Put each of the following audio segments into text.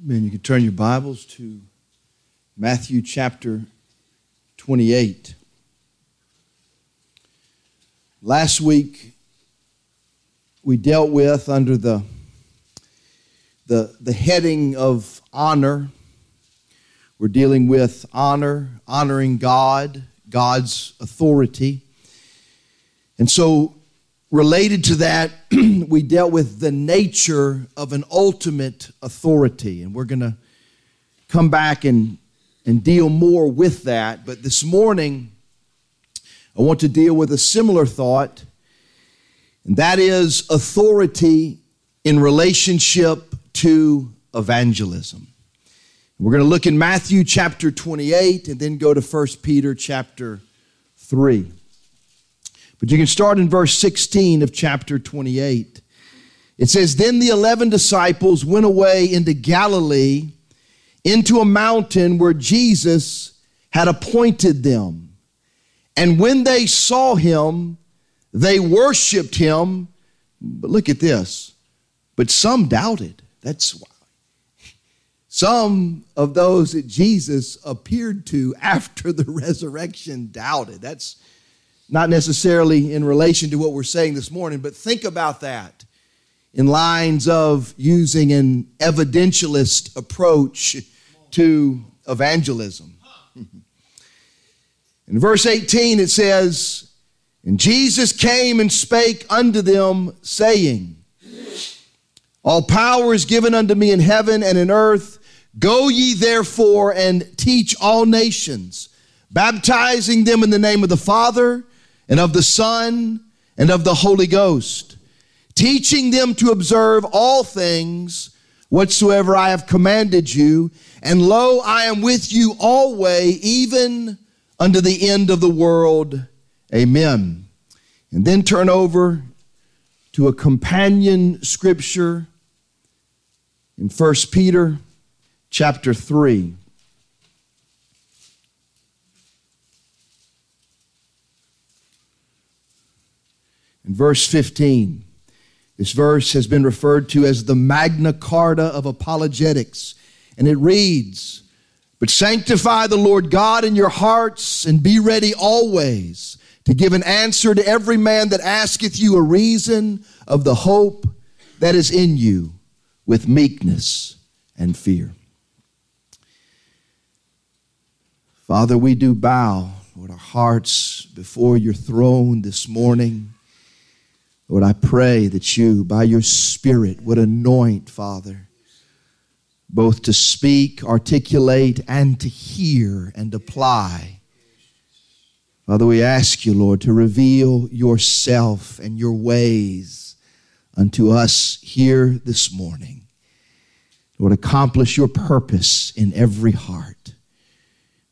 Man, you can turn your Bibles to Matthew chapter 28. Last week, we dealt with under the, the, the heading of honor. We're dealing with honor, honoring God, God's authority. And so, related to that, we dealt with the nature of an ultimate authority. And we're going to come back and, and deal more with that. But this morning, I want to deal with a similar thought, and that is authority in relationship to evangelism. We're going to look in Matthew chapter 28 and then go to 1 Peter chapter 3. But you can start in verse 16 of chapter 28. It says, Then the eleven disciples went away into Galilee, into a mountain where Jesus had appointed them. And when they saw him, they worshiped him. But look at this. But some doubted. That's why. Some of those that Jesus appeared to after the resurrection doubted. That's not necessarily in relation to what we're saying this morning, but think about that in lines of using an evidentialist approach to evangelism. In verse 18, it says, And Jesus came and spake unto them, saying, All power is given unto me in heaven and in earth. Go ye therefore and teach all nations, baptizing them in the name of the Father and of the Son and of the Holy Ghost, teaching them to observe all things whatsoever I have commanded you. And lo, I am with you always, even unto the end of the world. Amen. And then turn over to a companion scripture in 1 Peter chapter 3. In verse 15, this verse has been referred to as the Magna Carta of apologetics, and it reads, But sanctify the Lord God in your hearts, and be ready always to give an answer to every man that asketh you a reason of the hope that is in you with meekness and fear. Father, we do bow with our hearts before your throne this morning. Lord, I pray that you, by your Spirit, would anoint, Father, both to speak, articulate, and to hear and apply. Father, we ask you, Lord, to reveal yourself and your ways unto us here this morning. Lord, accomplish your purpose in every heart.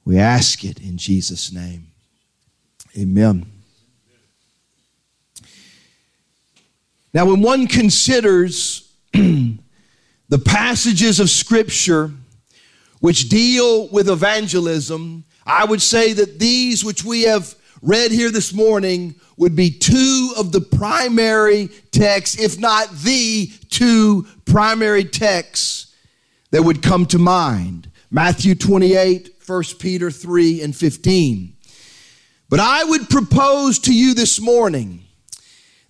We ask it in Jesus' name. Amen. Now, when one considers the passages of Scripture which deal with evangelism, I would say that these which we have read here this morning would be two of the primary texts, if not the two primary texts that would come to mind Matthew 28, 1 Peter 3, and 15. But I would propose to you this morning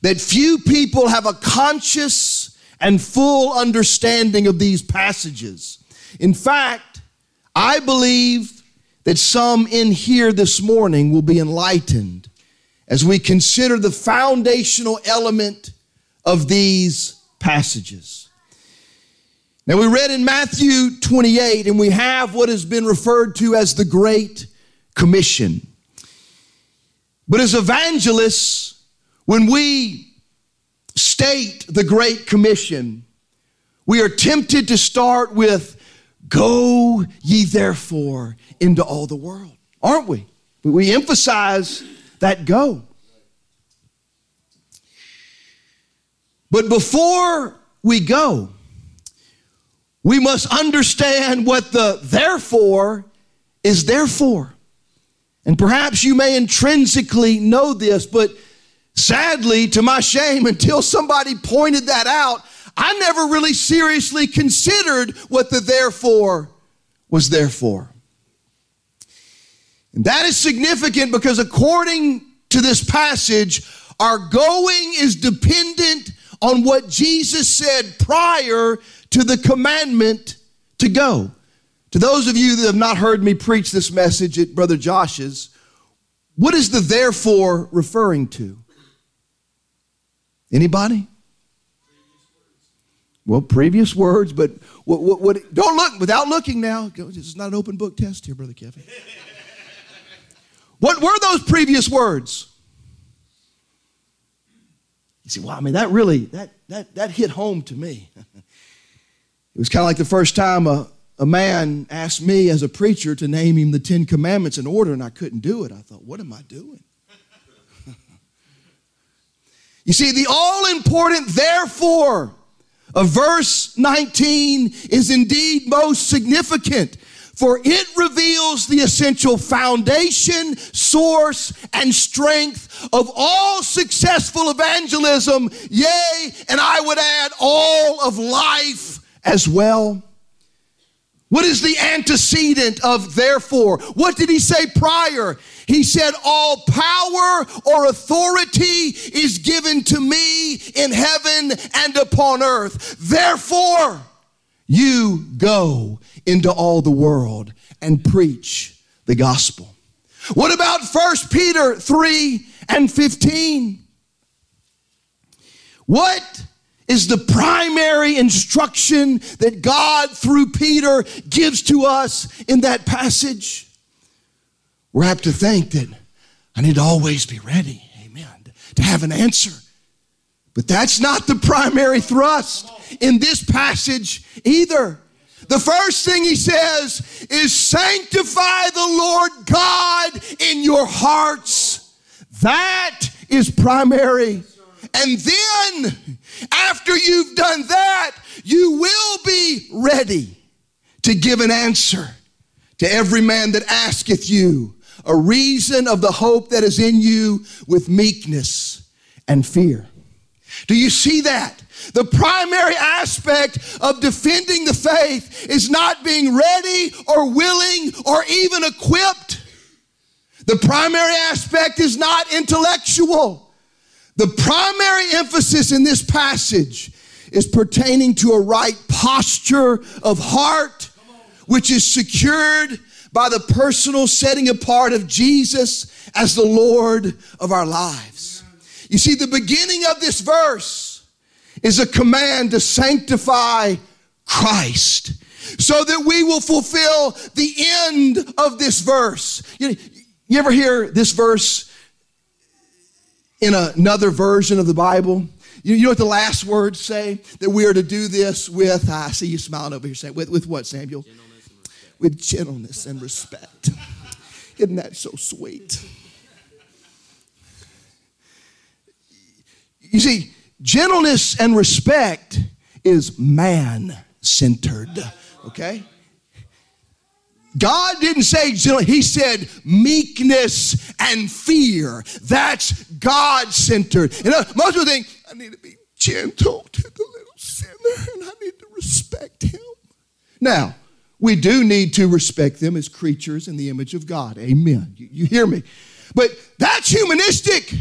that few people have a conscious and full understanding of these passages. In fact, I believe that some in here this morning will be enlightened as we consider the foundational element of these passages. Now, we read in Matthew 28, and we have what has been referred to as the Great Commission. But as evangelists, when we state the Great Commission, we are tempted to start with, Go ye therefore into all the world, aren't we? We emphasize that go. But before we go, we must understand what the therefore is there for. And perhaps you may intrinsically know this, but Sadly, to my shame, until somebody pointed that out, I never really seriously considered what the therefore was there for. And that is significant because according to this passage, our going is dependent on what Jesus said prior to the commandment to go. To those of you that have not heard me preach this message at Brother Josh's, what is the therefore referring to? Anybody? Well, previous words, but what, what, what, don't look without looking now. This is not an open book test here, Brother Kevin. what were those previous words? You see, well, I mean, that really, that, that, that hit home to me. it was kind of like the first time a, a man asked me as a preacher to name him the Ten Commandments in order, and I couldn't do it. I thought, what am I doing? You see, the all important therefore of verse 19 is indeed most significant for it reveals the essential foundation, source, and strength of all successful evangelism, yea, and I would add all of life as well. What is the antecedent of therefore? What did he say prior? He said, All power or authority is given to me in heaven and upon earth. Therefore, you go into all the world and preach the gospel. What about 1 Peter 3 and 15? What is the primary instruction that God through Peter gives to us in that passage? We're apt to think that I need to always be ready, amen, to have an answer. But that's not the primary thrust in this passage either. The first thing he says is sanctify the Lord God in your hearts. That is primary. And then, after you've done that, you will be ready to give an answer to every man that asketh you a reason of the hope that is in you with meekness and fear. Do you see that? The primary aspect of defending the faith is not being ready or willing or even equipped. The primary aspect is not intellectual. The primary emphasis in this passage is pertaining to a right posture of heart, which is secured by the personal setting apart of Jesus as the Lord of our lives. You see, the beginning of this verse is a command to sanctify Christ so that we will fulfill the end of this verse. You, you ever hear this verse in another version of the Bible? You, know what the last words say? That we are to do this with, I see you smiling over here saying, with, with what, Samuel? Gentleness with gentleness and respect. Isn't that so sweet? You see, Gentleness and respect is man centered, okay? God didn't say gentle, he said meekness and fear. That's God centered. And uh, most people think, I need to be gentle to the little sinner and I need to respect him. Now, we do need to respect them as creatures in the image of God. Amen. You, you hear me? But that's humanistic.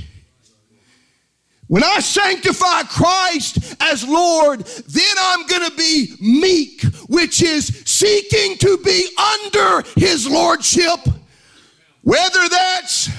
When I sanctify Christ as Lord, then I'm going to be meek, which is seeking to be under His Lordship. Whether that's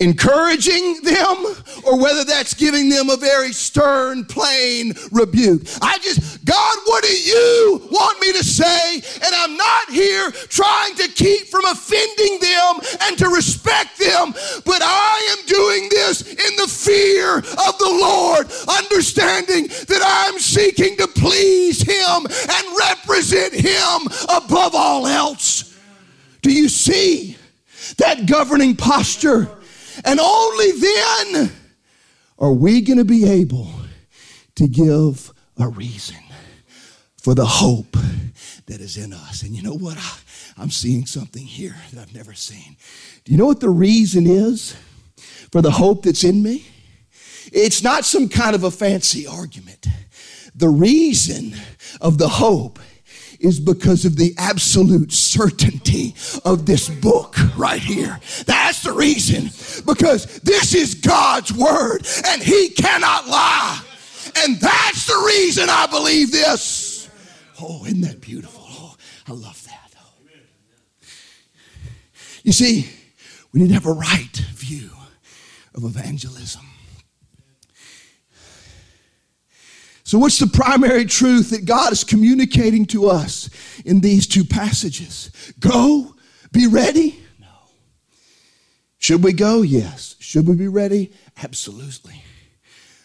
encouraging them or whether that's giving them a very stern, plain rebuke. I just, God, what do you want me to say? And I'm not here trying to keep from offending them and to respect them, but I am doing this in the fear of the Lord, understanding that I'm seeking to please Him and represent Him above all else. Do you see that governing posture? And only then are we going to be able to give a reason for the hope that is in us. And you know what? I'm seeing something here that I've never seen. Do you know what the reason is for the hope that's in me? It's not some kind of a fancy argument. The reason of the hope is because of the absolute certainty of this book right here. That's the reason. Because this is God's word and he cannot lie. And that's the reason I believe this. Oh, isn't that beautiful? Oh, I love that. Oh. You see, we need to have a right view of evangelism. So, what's the primary truth that God is communicating to us in these two passages? Go, be ready? No. Should we go? Yes. Should we be ready? Absolutely.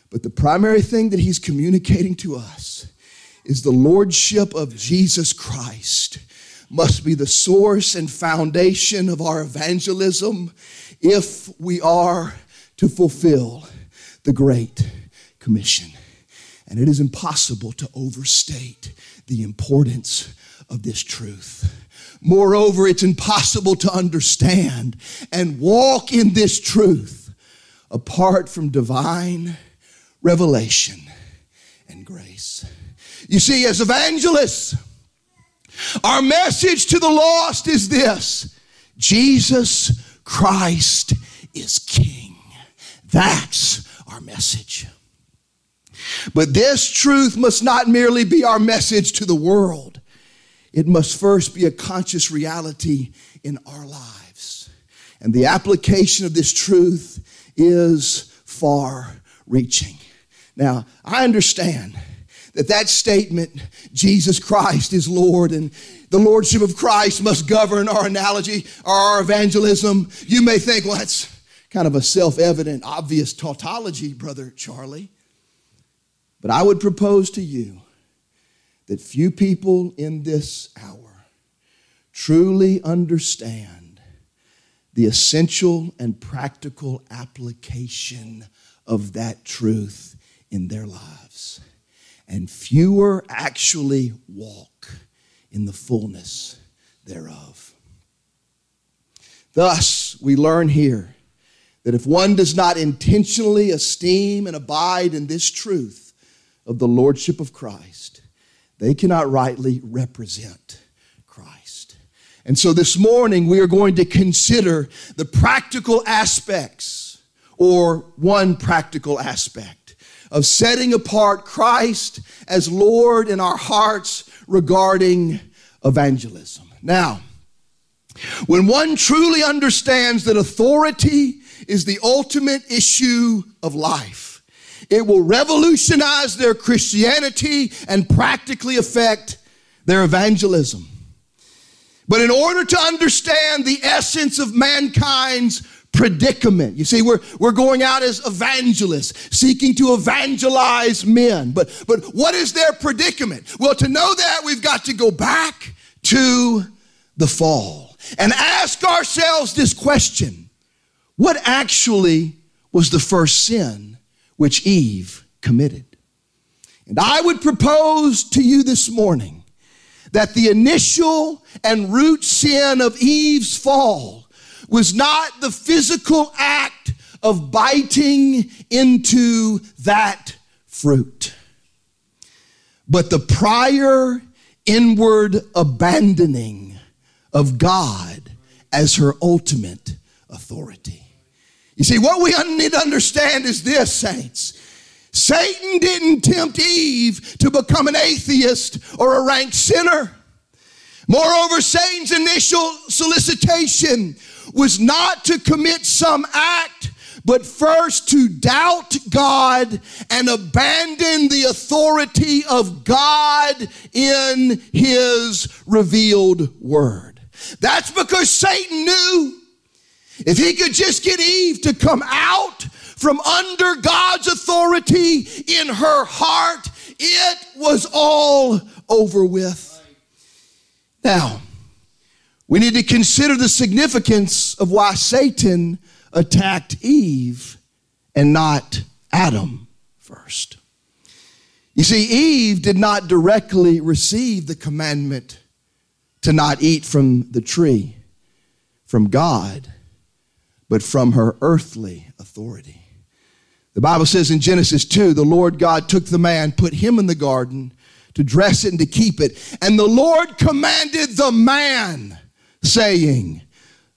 But the primary thing that He's communicating to us is the Lordship of Jesus Christ must be the source and foundation of our evangelism if we are to fulfill the Great Commission. And it is impossible to overstate the importance of this truth. Moreover, it's impossible to understand and walk in this truth apart from divine revelation and grace. You see, as evangelists, our message to the lost is this Jesus Christ is King. That's our message. But this truth must not merely be our message to the world, it must first be a conscious reality in our lives. And the application of this truth is far reaching. Now, I understand that that statement, Jesus Christ is Lord, and the Lordship of Christ must govern our analogy our evangelism. You may think, well, that's kind of a self evident, obvious tautology, Brother Charlie. But I would propose to you that few people in this hour truly understand the essential and practical application of that truth in their lives. And fewer actually walk in the fullness thereof. Thus, we learn here that if one does not intentionally esteem and abide in this truth, of the Lordship of Christ, they cannot rightly represent Christ. And so this morning we are going to consider the practical aspects, or one practical aspect, of setting apart Christ as Lord in our hearts regarding evangelism. Now, when one truly understands that authority is the ultimate issue of life, it will revolutionize their Christianity and practically affect their evangelism. But in order to understand the essence of mankind's predicament. You see, we're, we're going out as evangelists, seeking to evangelize men. But, but what is their predicament? Well, to know that, we've got to go back to the fall and ask ourselves this question What actually was the first sin which Eve committed. And I would propose to you this morning that the initial and root sin of Eve's fall was not the physical act of biting into that fruit, but the prior inward abandoning of God as her ultimate authority. You see, what we need to understand is this, saints. Satan didn't tempt Eve to become an atheist or a rank sinner. Moreover, Satan's initial solicitation was not to commit some act, but first to doubt God and abandon the authority of God in his revealed word. That's because Satan knew if he could just get Eve to come out from under God's authority in her heart, it was all over with. Now, we need to consider the significance of why Satan attacked Eve and not Adam first. You see, Eve did not directly receive the commandment to not eat from the tree from God but from her earthly authority. The Bible says in Genesis 2, the Lord God took the man, put him in the garden to dress it and to keep it. And the Lord commanded the man, saying,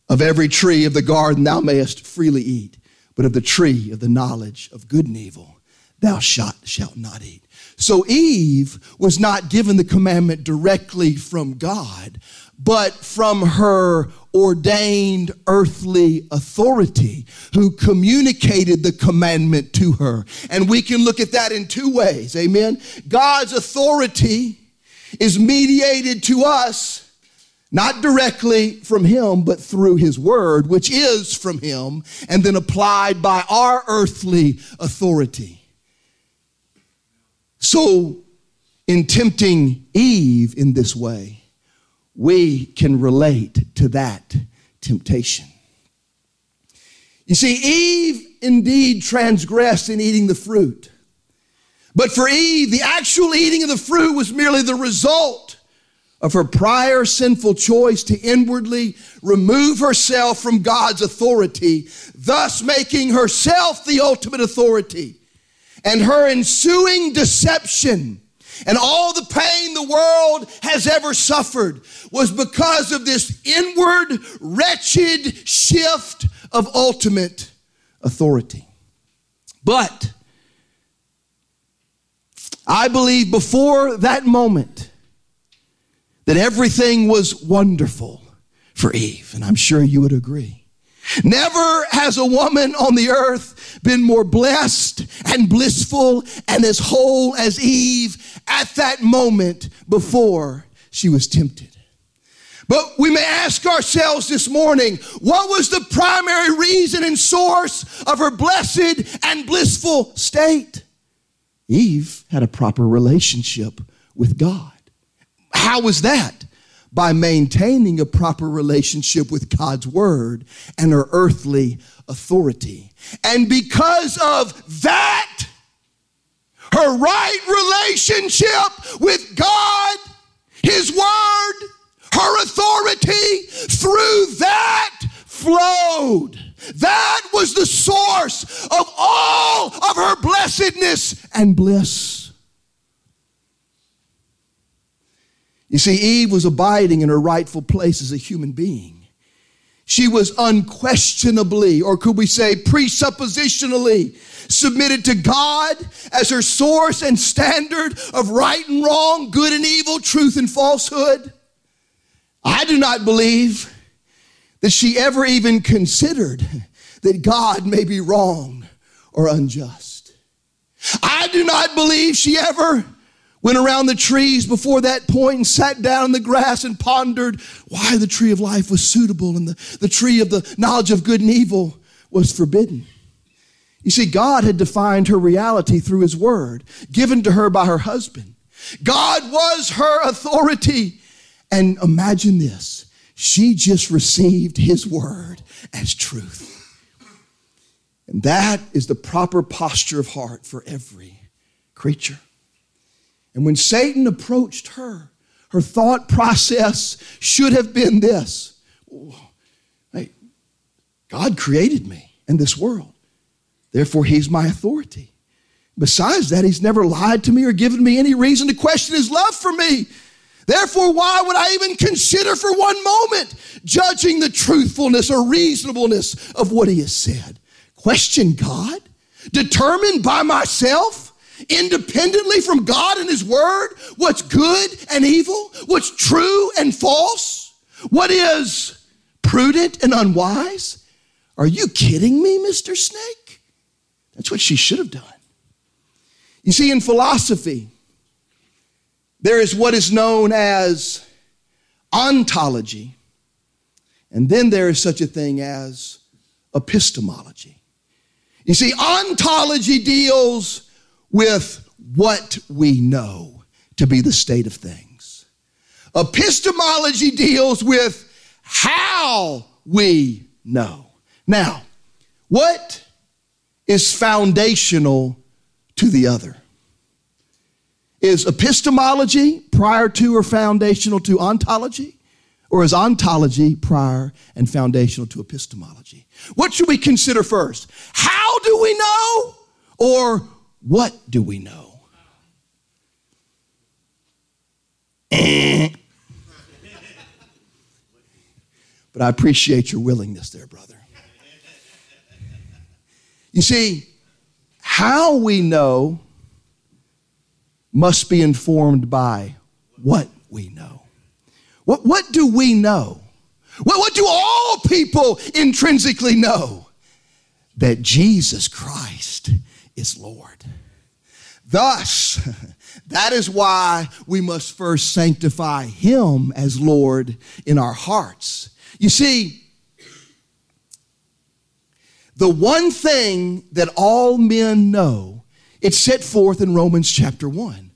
Of every tree of the garden thou mayest freely eat, but of the tree of the knowledge of good and evil thou shalt, shalt not eat. So Eve was not given the commandment directly from God, but from her ordained earthly authority who communicated the commandment to her. And we can look at that in two ways. Amen. God's authority is mediated to us not directly from him, but through his word, which is from him, and then applied by our earthly authority. So, in tempting Eve in this way, we can relate to that temptation. You see, Eve indeed transgressed in eating the fruit. But for Eve, the actual eating of the fruit was merely the result of her prior sinful choice to inwardly remove herself from God's authority, thus making herself the ultimate authority. And her ensuing deception and all the pain the world has ever suffered was because of this inward, wretched shift of ultimate authority. But I believe before that moment that everything was wonderful for Eve, and I'm sure you would agree. Never has a woman on the earth been more blessed and blissful and as whole as Eve at that moment before she was tempted. But we may ask ourselves this morning, what was the primary reason and source of her blessed and blissful state? Eve had a proper relationship with God. How was that? by maintaining a proper relationship with God's word and her earthly authority. And because of that, her right relationship with God, His word, her authority, through that flowed. That was the source of all of her blessedness and bliss. You see, Eve was abiding in her rightful place as a human being. She was unquestionably, or could we say presuppositionally, submitted to God as her source and standard of right and wrong, good and evil, truth and falsehood. I do not believe that she ever even considered that God may be wrong or unjust. I do not believe she ever went around the trees before that point and sat down in the grass and pondered why the tree of life was suitable and the, the tree of the knowledge of good and evil was forbidden. You see, God had defined her reality through His Word, given to her by her husband. God was her authority. And imagine this she just received His Word as truth. And that is the proper posture of heart for every creature. And when Satan approached her, her thought process should have been this hey, God created me and this world. Therefore, He's my authority. Besides that, He's never lied to me or given me any reason to question His love for me. Therefore, why would I even consider for one moment judging the truthfulness or reasonableness of what He has said? Question God? Determined by myself? Independently from God and His Word what's good and evil, what's true and false, what is prudent and unwise. Are you kidding me, Mr. Snake? That's what she should have done. You see, in philosophy, there is what is known as ontology, and then there is such a thing as epistemology. You see, ontology deals with what we know to be the state of things. Epistemology deals with how we know. Now, what is foundational to the other? Is epistemology prior to or foundational to ontology? Or is ontology prior and foundational to epistemology? What should we consider first? How do we know? Or what do we know? Eh. but I appreciate your willingness there, brother. You see, how we know must be informed by what we know. What, what do we know? What, what do all people intrinsically know? That Jesus Christ is Lord. Thus, that is why we must first sanctify Him as Lord in our hearts. You see, the one thing that all men know, it's set forth in Romans chapter 1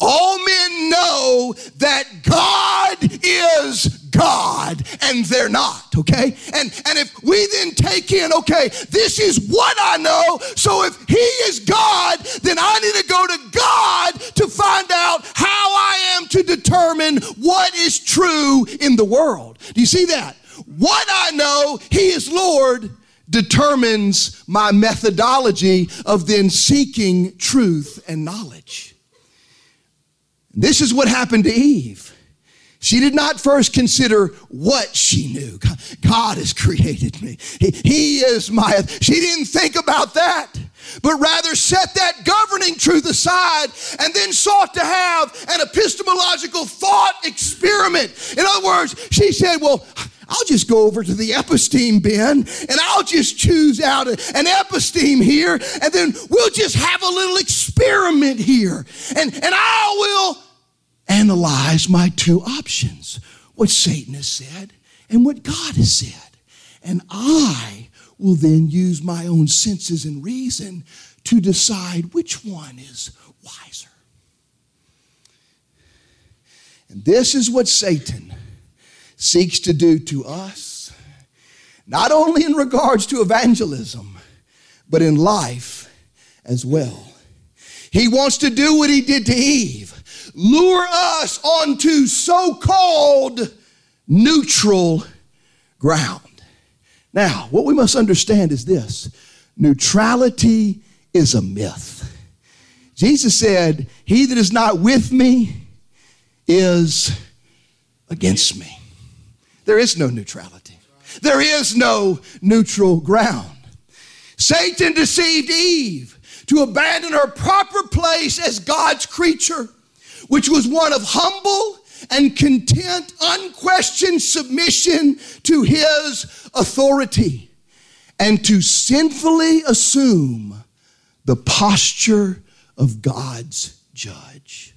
all men know that God is God and they're not, okay? And, and if we then take in, okay, this is what I know, so if He is God, then I need to go to God to find out how I am to determine what is true in the world. Do you see that? What I know, He is Lord, determines my methodology of then seeking truth and knowledge. This is what happened to Eve. She did not first consider what she knew. God has created me. He, he, is my. She didn't think about that, but rather set that governing truth aside and then sought to have an epistemological thought experiment. In other words, she said, Well, I'll just go over to the episteme bin and I'll just choose out an episteme here and then we'll just have a little experiment here. And, and I will analyze my two options what Satan has said and what God has said. And I will then use my own senses and reason to decide which one is wiser. And this is what Satan seeks to do to us, not only in regards to evangelism, but in life as well. He wants to do what he did to Eve lure us onto so called neutral ground. Now, what we must understand is this neutrality is a myth. Jesus said, He that is not with me is against me. There is no neutrality, there is no neutral ground. Satan deceived Eve to abandon her proper place as God's creature which was one of humble and content, unquestioned submission to his authority, and to sinfully assume the posture of God's judge.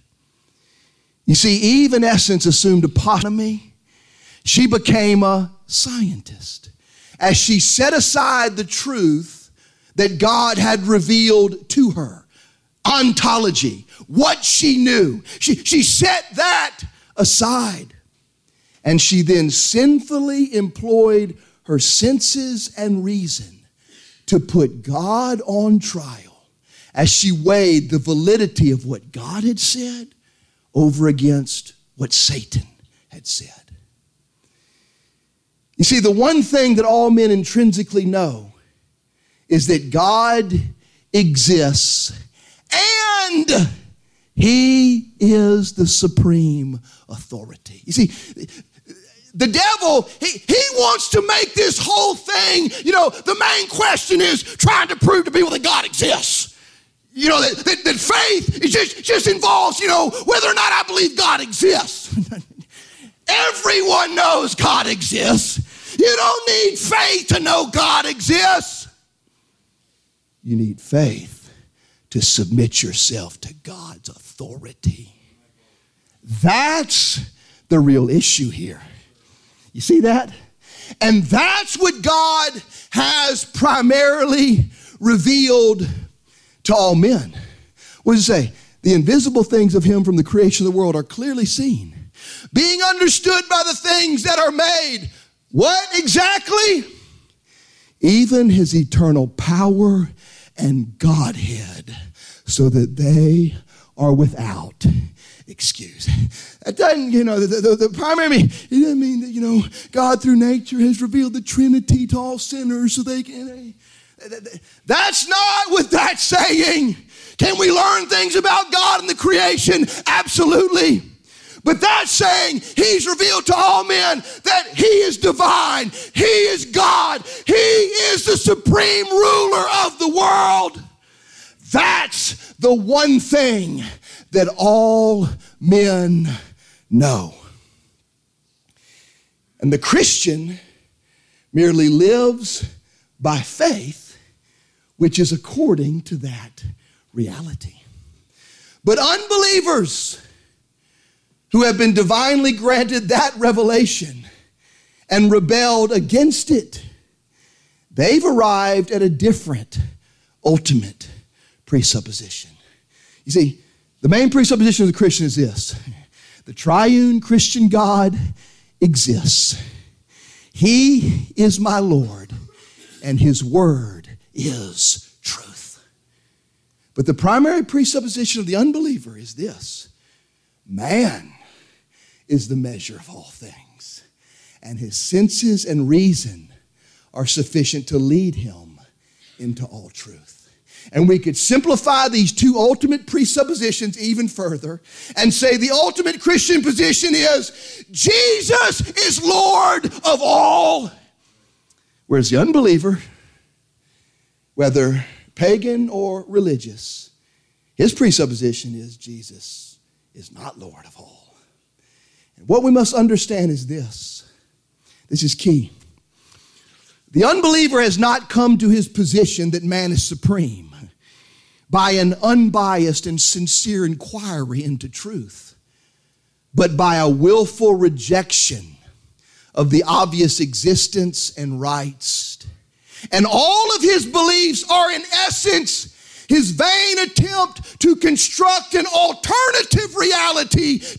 You see, Eve, in essence, assumed autonomy. She became a scientist as she set aside the truth that God had revealed to her ontology, what she knew. She, she set that aside. And she then sinfully employed her senses and reason to put God on trial as she weighed the validity of what God had said over against what Satan had said. You see, the one thing that all men intrinsically know is that God exists and he is the supreme authority. You see, the devil, he, he wants to make this whole thing, you know, the main question is trying to prove to people that God exists. You know, that, that, that faith is just, just involves, you know, whether or not I believe God exists. Everyone knows God exists. You don't need faith to know God exists. You need faith to submit yourself to God's authority. That's the real issue here. You see that? And that's what God has primarily revealed to all men. What does it say? The invisible things of Him from the creation of the world are clearly seen, being understood by the things that are made. What exactly? Even His eternal power and Godhead so that they are without excuse. That doesn't, you know, the, the, the primary, it doesn't mean that, you know, God through nature has revealed the Trinity to all sinners so they can, That's not what that's saying. Can we learn things about God and the creation? Absolutely. But that's saying he's revealed to all men that he is divine, he is God, he is the supreme ruler of the world. That's the one thing that all men know. And the Christian merely lives by faith, which is according to that reality. But unbelievers who have been divinely granted that revelation and rebelled against it, they've arrived at a different ultimate presupposition. You see, the main presupposition of the Christian is this the triune Christian God exists. He is my Lord, and His word is truth. But the primary presupposition of the unbeliever is this man is the measure of all things, and his senses and reason are sufficient to lead him into all truth. And we could simplify these two ultimate presuppositions even further and say the ultimate Christian position is Jesus is Lord of all. Whereas the unbeliever, whether pagan or religious, his presupposition is Jesus is not Lord of all. What we must understand is this this is key. The unbeliever has not come to his position that man is supreme by an unbiased and sincere inquiry into truth, but by a willful rejection of the obvious existence and rights. And all of his beliefs are, in essence, his vain attempt to construct an alternative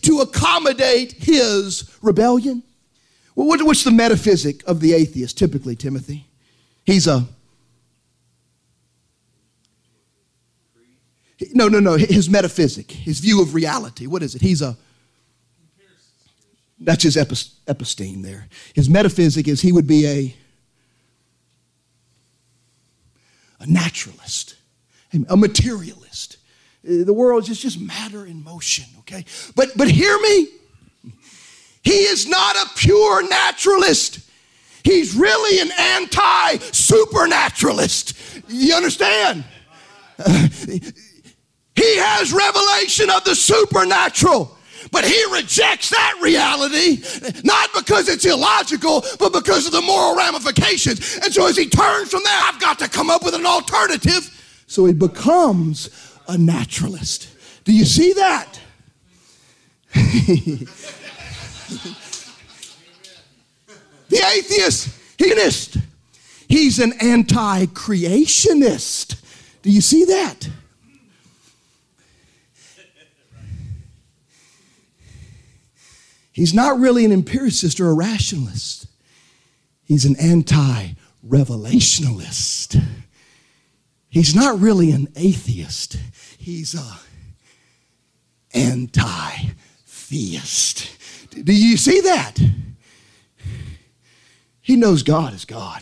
to accommodate his rebellion. What's the metaphysic of the atheist typically, Timothy? He's a. No, no, no. His metaphysic, his view of reality. What is it? He's a. That's his episteme there. His metaphysic is he would be a, a naturalist a materialist. The world is just matter in motion, okay? But but hear me. He is not a pure naturalist. He's really an anti supernaturalist. You understand? He has revelation of the supernatural. But he rejects that reality, not because it's illogical, but because of the moral ramifications. And so as he turns from that, I've got to come up with an alternative so he becomes a naturalist. Do you see that? the atheist, he's He's an anti creationist. Do you see that? He's not really an empiricist or a rationalist. He's an anti revelationalist. He's not really an atheist. He's a anti-theist. Do you see that? He knows God is God.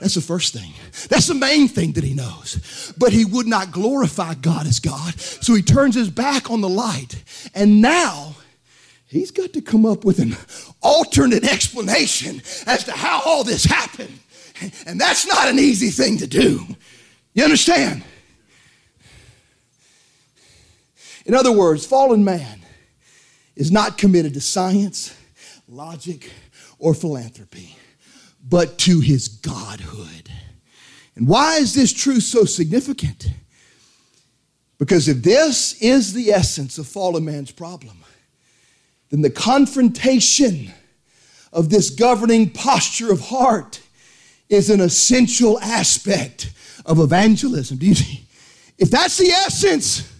That's the first thing. That's the main thing that he knows. But he would not glorify God as God. So he turns his back on the light. And now he's got to come up with an alternate explanation as to how all this happened. And that's not an easy thing to do. You understand? In other words, fallen man is not committed to science, logic, or philanthropy, but to his godhood. And why is this truth so significant? Because if this is the essence of fallen man's problem, then the confrontation of this governing posture of heart is an essential aspect of evangelism. Do you see? If that's the essence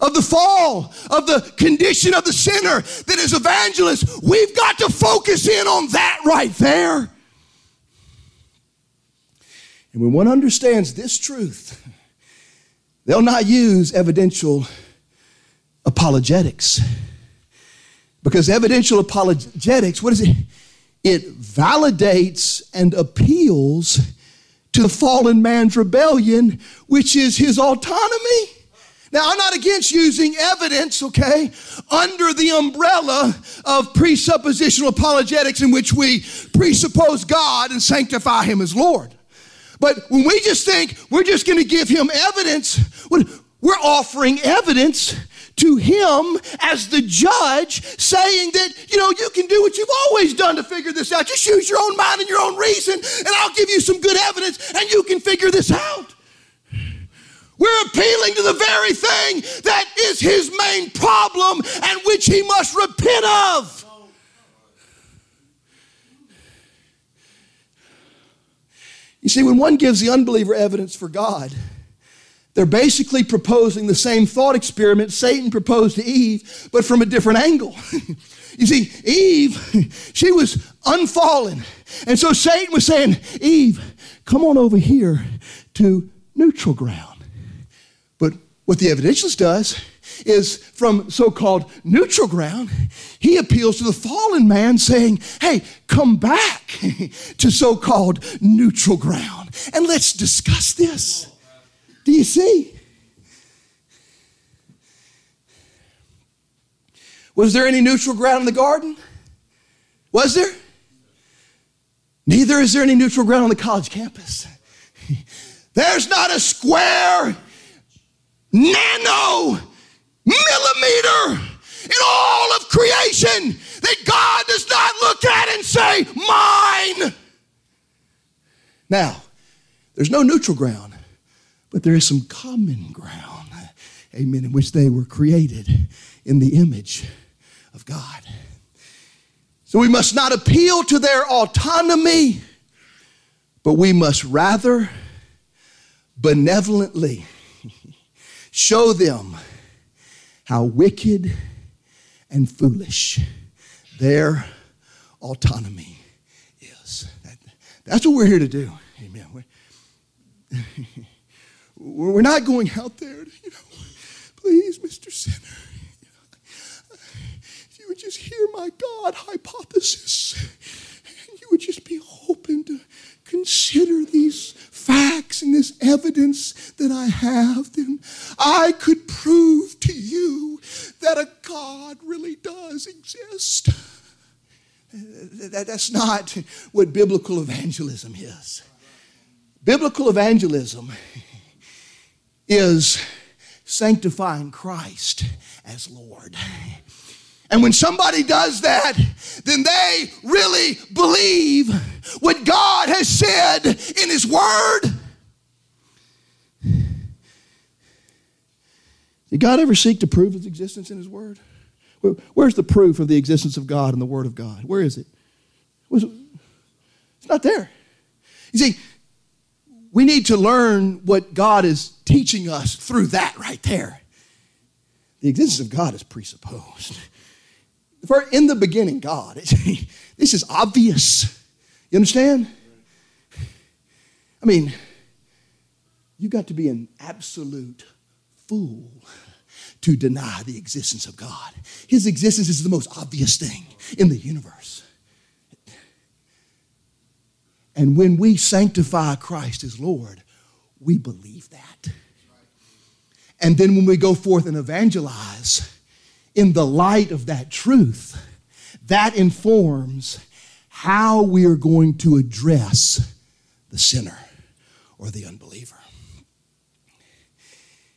of the fall, of the condition of the sinner that is evangelist, we've got to focus in on that right there. And when one understands this truth, they'll not use evidential apologetics. Because evidential apologetics, what is it? It validates and appeals to the fallen man's rebellion, which is his autonomy. Now, I'm not against using evidence, okay, under the umbrella of presuppositional apologetics in which we presuppose God and sanctify Him as Lord. But when we just think we're just going to give Him evidence, we're offering evidence to him as the judge, saying that, you know, you can do what you've always done to figure this out. Just use your own mind and your own reason, and I'll give you some good evidence, and you can figure this out. We're appealing to the very thing that is his main problem and which he must repent of. You see, when one gives the unbeliever evidence for God, they're basically proposing the same thought experiment Satan proposed to Eve, but from a different angle. you see, Eve, she was unfallen. And so Satan was saying, Eve, come on over here to neutral ground. But what the evidentialist does is from so called neutral ground, he appeals to the fallen man saying, Hey, come back to so called neutral ground and let's discuss this. Do you see? Was there any neutral ground in the garden? Was there? Neither is there any neutral ground on the college campus. There's not a square nano millimeter in all of creation that God does not look at and say, Mine. Now, there's no neutral ground but there is some common ground, amen, in which they were created in the image of God. So we must not appeal to their autonomy, but we must rather benevolently show them how wicked and foolish their autonomy is. that's what we're here to do. Amen. We're not going out there, to, you know, please, Mr. Sinner. if you would just hear my God hypothesis, and you would just be open to consider these facts and this evidence that I have, then I could prove to you that a God really does exist. That's not what biblical evangelism is. Biblical evangelism is sanctifying Christ as Lord. And when somebody does that, then they really believe what God has said in His Word. Did God ever seek to prove His existence in His Word? Where's the proof of the existence of God in the Word of God? Where is it? It's not there. You see, we need to learn what God is teaching us through that right there. The existence of God is presupposed. For in the beginning, God. this is obvious. You understand? I mean, you got to be an absolute fool to deny the existence of God. His existence is the most obvious thing in the universe. And when we sanctify Christ as Lord, we believe that. And then when we go forth and evangelize in the light of that truth, that informs how we are going to address the sinner or the unbeliever.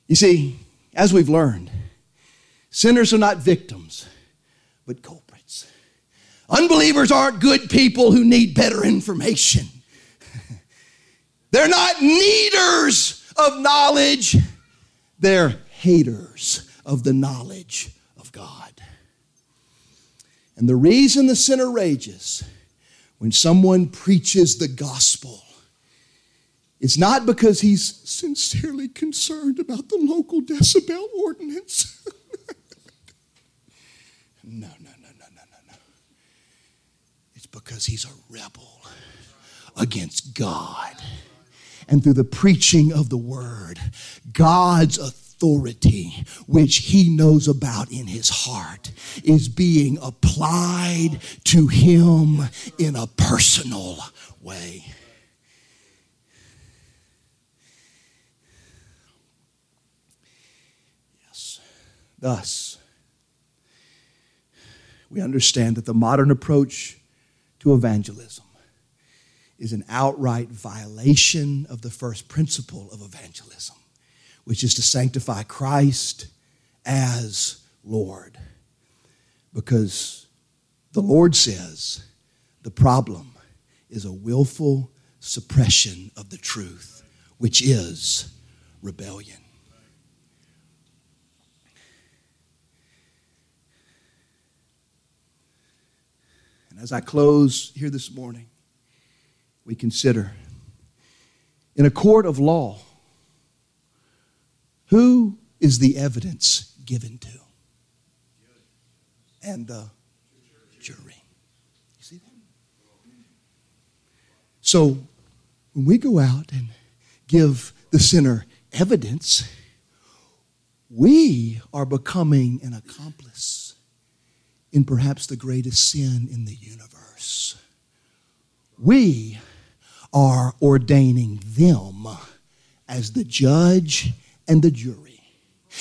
You see, as we've learned, sinners are not victims, but culprits. Unbelievers aren't good people who need better information. They're not needers of knowledge, they're haters of the knowledge of God. And the reason the sinner rages when someone preaches the gospel is not because he's sincerely concerned about the local decibel ordinance. no, because he's a rebel against God. And through the preaching of the word, God's authority, which he knows about in his heart, is being applied to him in a personal way. Yes. Thus, we understand that the modern approach to evangelism is an outright violation of the first principle of evangelism, which is to sanctify Christ as Lord. Because the Lord says the problem is a willful suppression of the truth, which is rebellion. And as I close here this morning, we consider in a court of law, who is the evidence given to? And the jury. You see that? So when we go out and give the sinner evidence, we are becoming an accomplice in perhaps the greatest sin in the universe. We are ordaining them as the judge and the jury.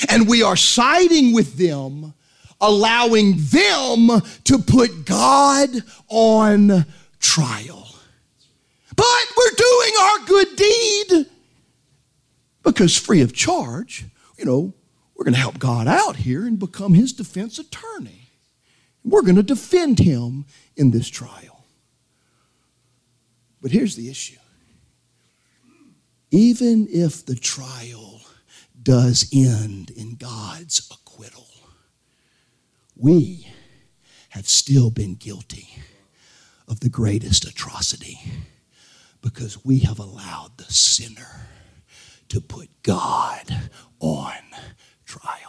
And we are siding with them, allowing them to put God on trial. But we're doing our good deed because free of charge, you know, we're going to help God out here and become his defense attorney. We're going to defend him in this trial. But here's the issue even if the trial does end in God's acquittal, we have still been guilty of the greatest atrocity because we have allowed the sinner to put God on trial.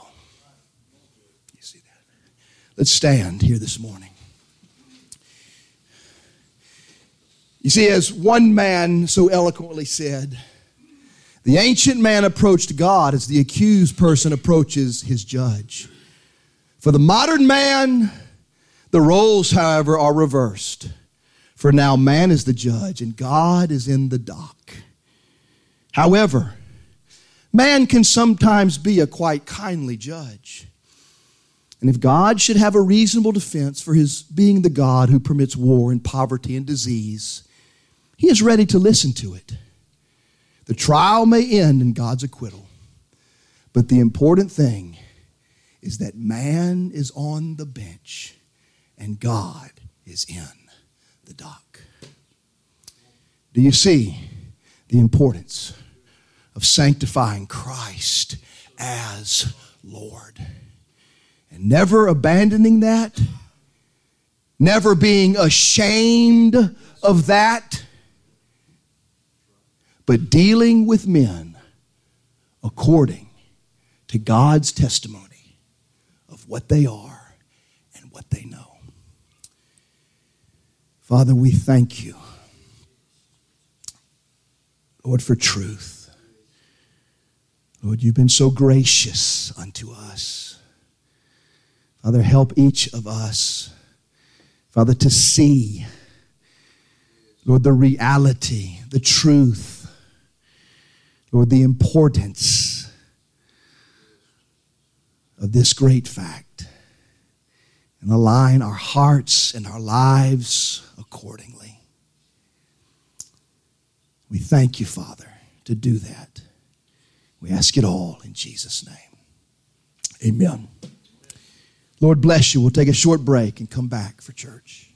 Let's stand here this morning. You see, as one man so eloquently said, the ancient man approached God as the accused person approaches his judge. For the modern man, the roles, however, are reversed. For now man is the judge and God is in the dock. However, man can sometimes be a quite kindly judge. And if God should have a reasonable defense for his being the God who permits war and poverty and disease, he is ready to listen to it. The trial may end in God's acquittal, but the important thing is that man is on the bench and God is in the dock. Do you see the importance of sanctifying Christ as Lord? And never abandoning that, never being ashamed of that, but dealing with men according to God's testimony of what they are and what they know. Father, we thank you, Lord, for truth. Lord, you've been so gracious unto us. Father, help each of us, Father, to see, Lord, the reality, the truth, Lord, the importance of this great fact and align our hearts and our lives accordingly. We thank you, Father, to do that. We ask it all in Jesus' name. Amen. Lord bless you. We'll take a short break and come back for church.